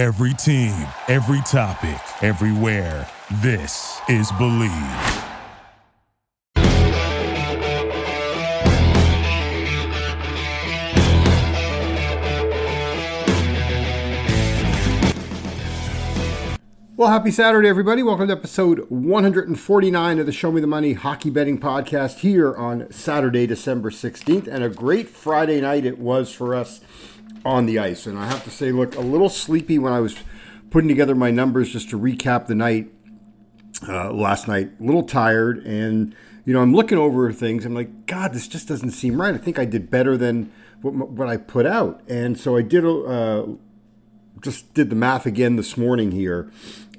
Every team, every topic, everywhere. This is Believe. Well, happy Saturday, everybody. Welcome to episode 149 of the Show Me the Money Hockey Betting Podcast here on Saturday, December 16th. And a great Friday night it was for us on the ice. And I have to say, look, a little sleepy when I was putting together my numbers just to recap the night uh, last night. A little tired. And, you know, I'm looking over things. I'm like, God, this just doesn't seem right. I think I did better than what, what I put out. And so I did. Uh, just did the math again this morning here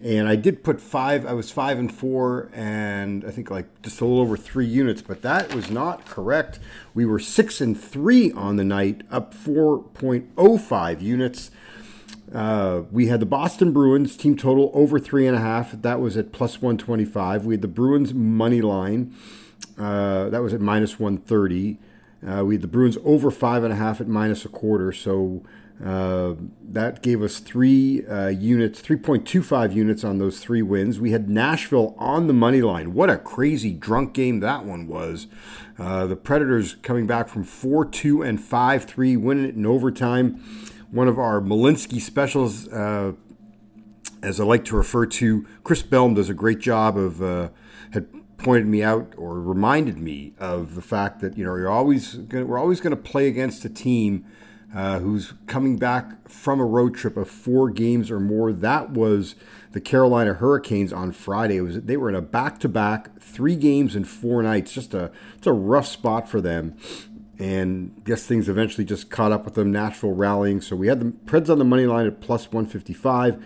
and I did put five. I was five and four, and I think like just a little over three units, but that was not correct. We were six and three on the night, up four point oh five units. Uh, we had the Boston Bruins team total over three and a half. That was at plus one twenty five. We had the Bruins money line. Uh, that was at minus one thirty. Uh, we had the Bruins over five and a half at minus a quarter. So that gave us three uh, units, 3.25 units on those three wins. We had Nashville on the money line. What a crazy drunk game that one was. Uh, the Predators coming back from 4 2 and 5 3, winning it in overtime. One of our Malinsky specials, uh, as I like to refer to, Chris Belm does a great job of, uh, had pointed me out or reminded me of the fact that, you know, you're always gonna, we're always going to play against a team uh, who's coming back from a road trip of four games or more. That was the Carolina Hurricanes on Friday. It was they were in a back-to-back, three games in four nights. Just a it's a rough spot for them. And I guess things eventually just caught up with them. Nashville rallying. So we had the Preds on the money line at plus 155.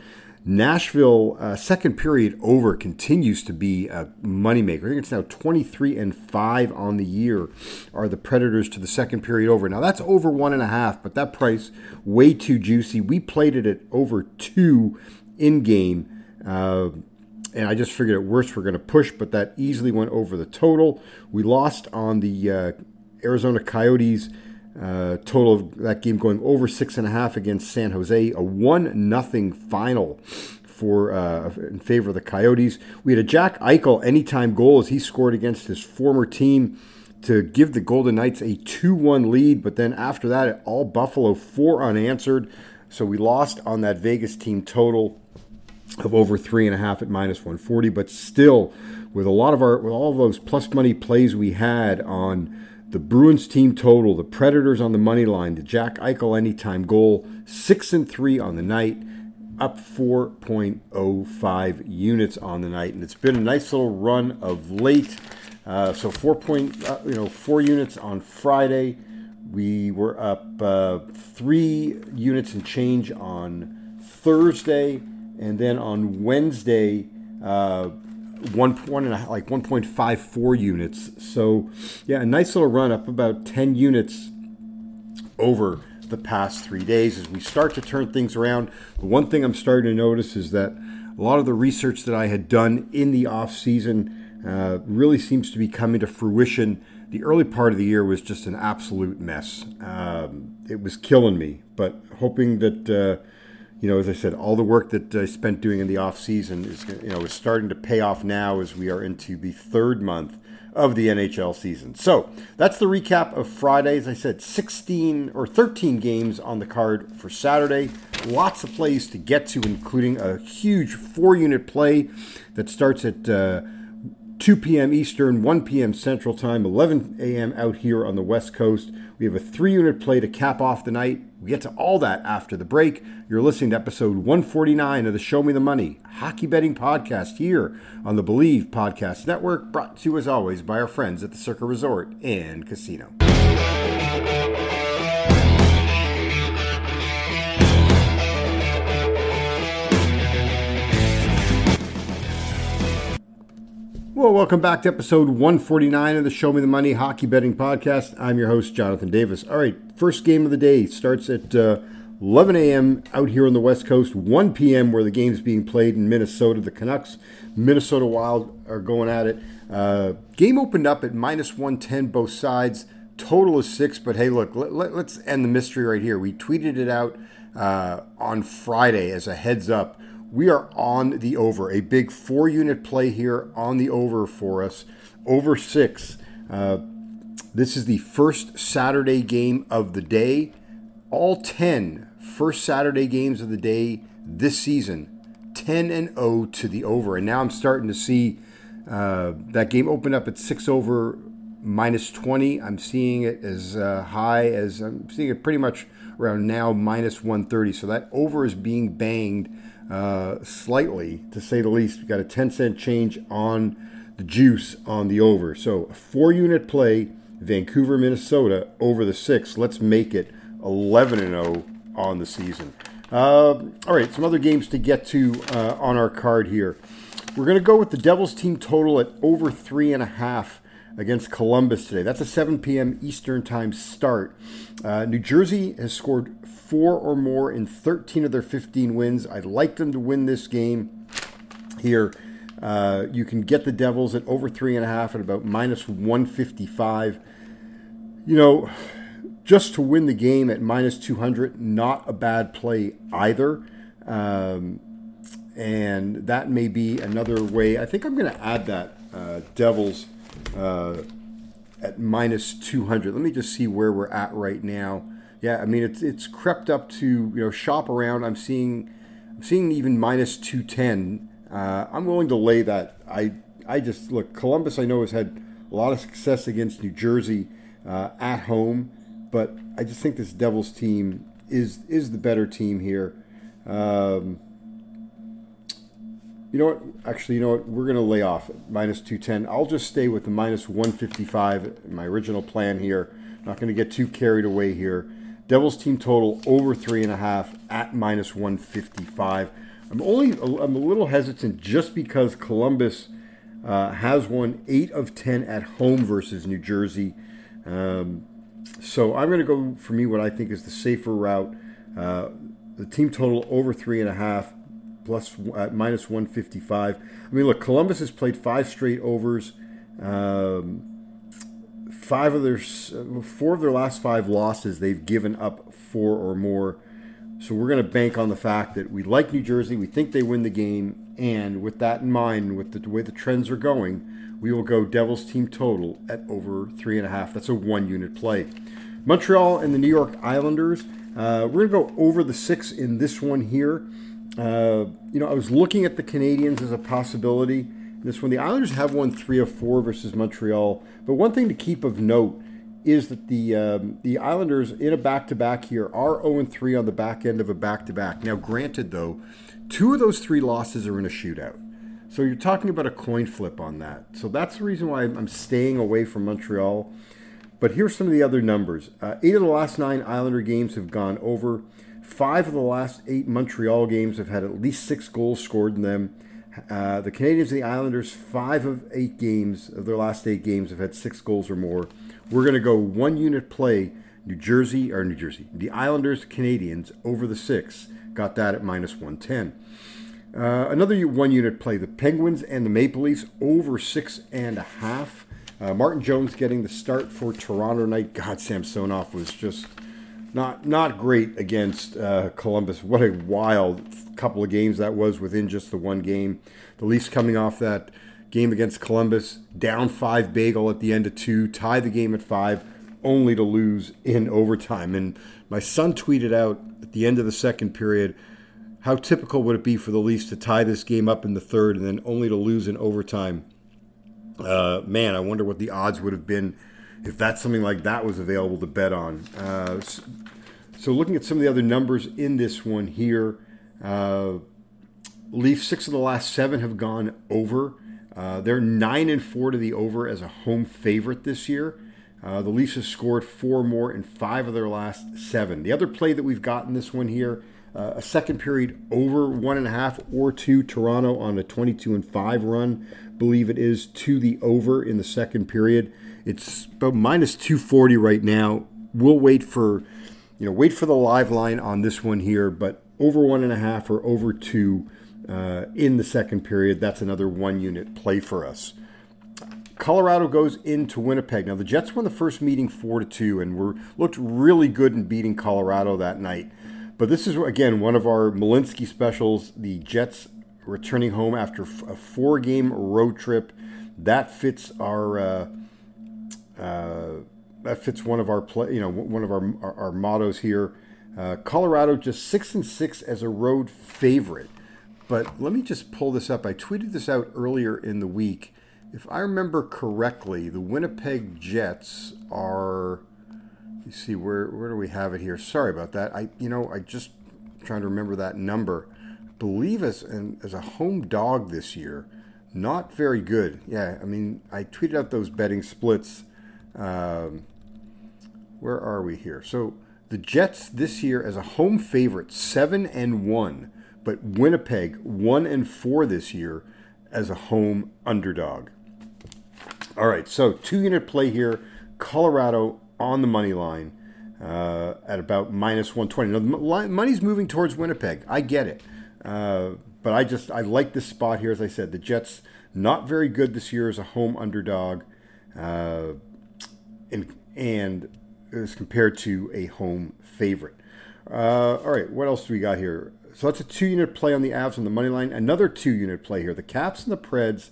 Nashville uh, second period over continues to be a moneymaker. I think it's now 23 and 5 on the year are the Predators to the second period over. Now that's over one and a half, but that price way too juicy. We played it at over two in game. Uh, and I just figured at worst we're going to push, but that easily went over the total. We lost on the uh, Arizona Coyotes uh, total of that game going over six and a half against San Jose, a one nothing final for uh, in favor of the Coyotes. We had a Jack Eichel anytime goal as he scored against his former team to give the Golden Knights a 2-1 lead, but then after that, all Buffalo four unanswered. So we lost on that Vegas team total of over three and a half at minus 140, but still with a lot of our with all of those plus money plays we had on the Bruins team total, the Predators on the money line, the Jack Eichel anytime goal, six and three on the night, up 4.05 units on the night, and it's been a nice little run of late. Uh, so four point, uh, you know, four units on Friday. We were up uh, three units and change on Thursday, and then on Wednesday uh, one one and like 1.54 units. So yeah, a nice little run up about 10 units over the past three days as we start to turn things around. The one thing I'm starting to notice is that a lot of the research that I had done in the off season uh, really seems to be coming to fruition. The early part of the year was just an absolute mess. Um, it was killing me, but hoping that. Uh, you know, as I said, all the work that I spent doing in the off season is, you know, is starting to pay off now as we are into the third month of the NHL season. So that's the recap of Friday. As I said, 16 or 13 games on the card for Saturday. Lots of plays to get to, including a huge four-unit play that starts at. Uh, 2 p.m. Eastern, 1 p.m. Central Time, 11 a.m. out here on the West Coast. We have a three unit play to cap off the night. We get to all that after the break. You're listening to episode 149 of the Show Me the Money Hockey Betting Podcast here on the Believe Podcast Network, brought to you as always by our friends at the Circa Resort and Casino. Well, welcome back to episode 149 of the Show Me the Money Hockey Betting Podcast. I'm your host, Jonathan Davis. All right, first game of the day starts at uh, 11 a.m. out here on the West Coast, 1 p.m. where the game's being played in Minnesota. The Canucks, Minnesota Wild are going at it. Uh, game opened up at minus 110 both sides. Total is six, but hey, look, let, us let, end the mystery right here. We tweeted it out uh, on Friday as a heads up. We are on the over, a big four unit play here on the over for us, over six. Uh, this is the first Saturday game of the day. All 10 first Saturday games of the day this season, 10 and 0 to the over. And now I'm starting to see uh, that game open up at 6 over minus 20. I'm seeing it as uh, high as I'm seeing it pretty much around now minus 130. So that over is being banged uh, slightly, to say the least. We got a 10 cent change on the juice on the over. So a four unit play, Vancouver, Minnesota over the six. Let's make it 11 and 0 on the season. Uh, all right, some other games to get to uh, on our card here. We're going to go with the Devils team total at over three and a half against Columbus today. That's a 7 p.m. Eastern Time start. Uh, New Jersey has scored four or more in 13 of their 15 wins. I'd like them to win this game here. Uh, you can get the Devils at over three and a half at about minus 155. You know, just to win the game at minus 200, not a bad play either. Um, and that may be another way. I think I'm going to add that uh, Devils uh, at minus 200. Let me just see where we're at right now. Yeah, I mean it's it's crept up to you know shop around. I'm seeing I'm seeing even minus 210. Uh, I'm willing to lay that. I I just look Columbus. I know has had a lot of success against New Jersey uh, at home, but I just think this Devils team is is the better team here. Um, you know what? Actually, you know what? We're going to lay off minus 210. I'll just stay with the minus 155, my original plan here. Not going to get too carried away here. Devils team total over three and a half at minus 155. I'm only I'm a little hesitant just because Columbus uh, has won eight of ten at home versus New Jersey. Um, so I'm going to go for me what I think is the safer route. Uh, the team total over three and a half plus minus 155. I mean, look, Columbus has played five straight overs. Um, five of their four of their last five losses, they've given up four or more. So we're going to bank on the fact that we like New Jersey. We think they win the game, and with that in mind, with the way the trends are going, we will go Devils team total at over three and a half. That's a one unit play. Montreal and the New York Islanders. Uh, we're going to go over the six in this one here. Uh, you know, I was looking at the Canadiens as a possibility. This one, the Islanders have won three of four versus Montreal. But one thing to keep of note is that the um, the Islanders in a back to back here are 0 3 on the back end of a back to back. Now, granted, though, two of those three losses are in a shootout. So you're talking about a coin flip on that. So that's the reason why I'm staying away from Montreal. But here's some of the other numbers. Uh, eight of the last nine Islander games have gone over. Five of the last eight Montreal games have had at least six goals scored in them. Uh, the Canadiens and the Islanders, five of eight games of their last eight games have had six goals or more. We're going to go one unit play New Jersey or New Jersey. The Islanders, Canadiens over the six. Got that at minus 110. Uh, another one unit play the Penguins and the Maple Leafs over six and a half. Uh, Martin Jones getting the start for Toronto night. God, Samsonov was just not not great against uh, Columbus. What a wild couple of games that was within just the one game. The Leafs coming off that game against Columbus, down five bagel at the end of two, tie the game at five, only to lose in overtime. And my son tweeted out at the end of the second period, how typical would it be for the Leafs to tie this game up in the third and then only to lose in overtime? Uh, man, I wonder what the odds would have been if that's something like that was available to bet on. Uh, so, looking at some of the other numbers in this one here, uh, Leafs six of the last seven have gone over. Uh, they're nine and four to the over as a home favorite this year. Uh, the Leafs have scored four more in five of their last seven. The other play that we've got in this one here, uh, a second period over one and a half or two. Toronto on a 22 and five run, believe it is to the over in the second period. It's about minus 240 right now. We'll wait for, you know, wait for the live line on this one here, but over one and a half or over two uh, in the second period. That's another one unit play for us. Colorado goes into Winnipeg. Now the Jets won the first meeting four to two, and were looked really good in beating Colorado that night. But this is again one of our Malinsky specials. The Jets returning home after a four-game road trip. That fits our. Uh, uh, that fits one of our play, you know, one of our our, our mottos here. Uh, Colorado just six and six as a road favorite. But let me just pull this up. I tweeted this out earlier in the week. If I remember correctly, the Winnipeg Jets are. You see where where do we have it here? Sorry about that. I you know I just trying to remember that number. Believe us, an, as a home dog this year, not very good. Yeah, I mean I tweeted out those betting splits. Um, where are we here? So the Jets this year as a home favorite, seven and one, but Winnipeg one and four this year as a home underdog. All right, so two unit play here. Colorado on the money line uh, at about minus 120. Now, the money's moving towards Winnipeg. I get it. Uh, but I just, I like this spot here. As I said, the Jets not very good this year as a home underdog. Uh, and, and as compared to a home favorite. Uh, all right, what else do we got here? So that's a two unit play on the Avs on the money line. Another two unit play here. The Caps and the Preds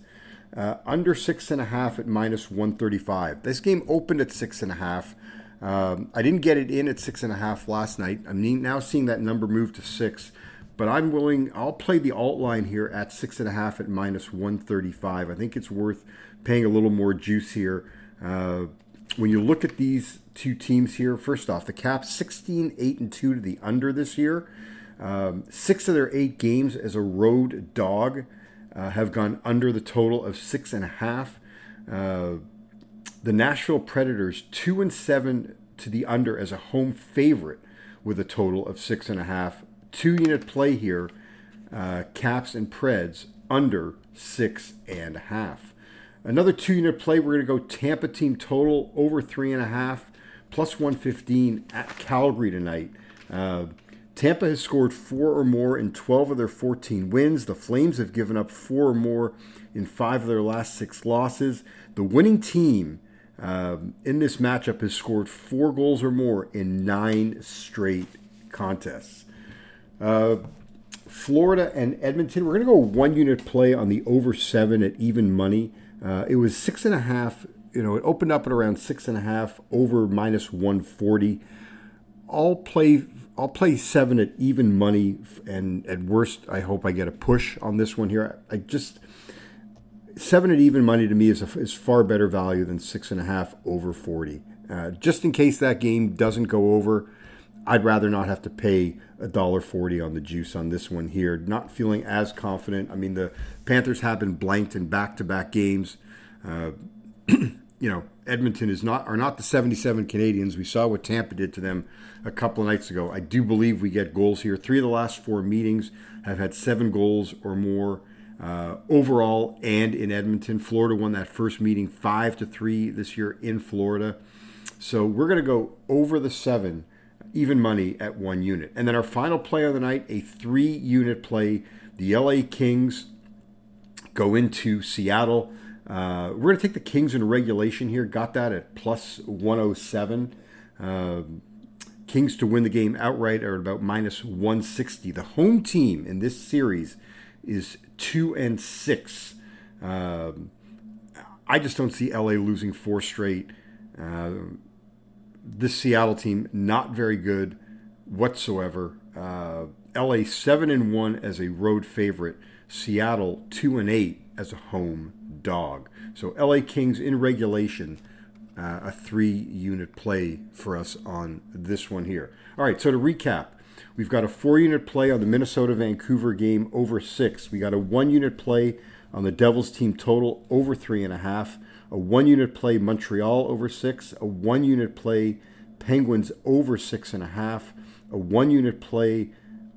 uh, under six and a half at minus 135. This game opened at six and a half. Um, I didn't get it in at six and a half last night. I'm now seeing that number move to six, but I'm willing. I'll play the alt line here at six and a half at minus 135. I think it's worth paying a little more juice here. Uh, when you look at these two teams here, first off, the Caps 16, 8, and 2 to the under this year. Um, six of their eight games as a road dog uh, have gone under the total of six and a half. Uh, the Nashville Predators, 2 and 7 to the under as a home favorite with a total of six and a half. Two unit play here, uh, Caps and Preds under six and a half. Another two unit play, we're going to go Tampa team total over three and a half, plus 115 at Calgary tonight. Tampa has scored four or more in 12 of their 14 wins. The Flames have given up four or more in five of their last six losses. The winning team um, in this matchup has scored four goals or more in nine straight contests. Uh, Florida and Edmonton, we're going to go one unit play on the over seven at even money. Uh, it was six and a half. You know, it opened up at around six and a half over minus 140. I'll play. I'll play seven at even money, and at worst, I hope I get a push on this one here. I just seven at even money to me is a, is far better value than six and a half over 40. Uh, just in case that game doesn't go over, I'd rather not have to pay a dollar forty on the juice on this one here. Not feeling as confident. I mean, the Panthers have been blanked in back-to-back games. Uh, you know, Edmonton is not are not the 77 Canadiens. We saw what Tampa did to them a couple of nights ago. I do believe we get goals here. Three of the last four meetings have had seven goals or more uh, overall, and in Edmonton. Florida won that first meeting five to three this year in Florida. So we're going to go over the seven even money at one unit. And then our final play of the night, a three unit play. The LA Kings go into Seattle. Uh, we're going to take the Kings in regulation here. Got that at plus 107. Uh, Kings to win the game outright are at about minus 160. The home team in this series is two and six. Um, I just don't see LA losing four straight. Uh, this Seattle team not very good whatsoever. Uh, LA seven and one as a road favorite. Seattle two and eight as a home dog. So LA Kings in regulation, uh, a three unit play for us on this one here. All right. So to recap. We've got a four unit play on the Minnesota Vancouver game over six. We got a one unit play on the Devils team total over three and a half a one unit play Montreal over six, a one unit play Penguins over six and a half, a one unit play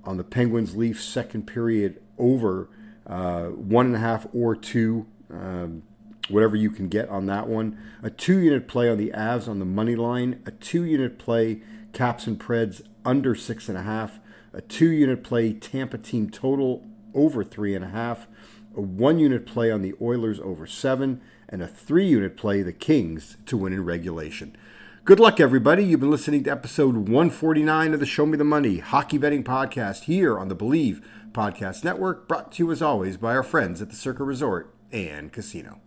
on the Penguins Leafs second period over uh, one and a half or two, um, whatever you can get on that one, a two unit play on the Avs on the money line, a two unit play Caps and Preds under six and a half, a two unit play Tampa team total over three and a half, a one unit play on the Oilers over seven. And a three unit play, the Kings, to win in regulation. Good luck, everybody. You've been listening to episode 149 of the Show Me the Money Hockey Betting Podcast here on the Believe Podcast Network, brought to you as always by our friends at the Circa Resort and Casino.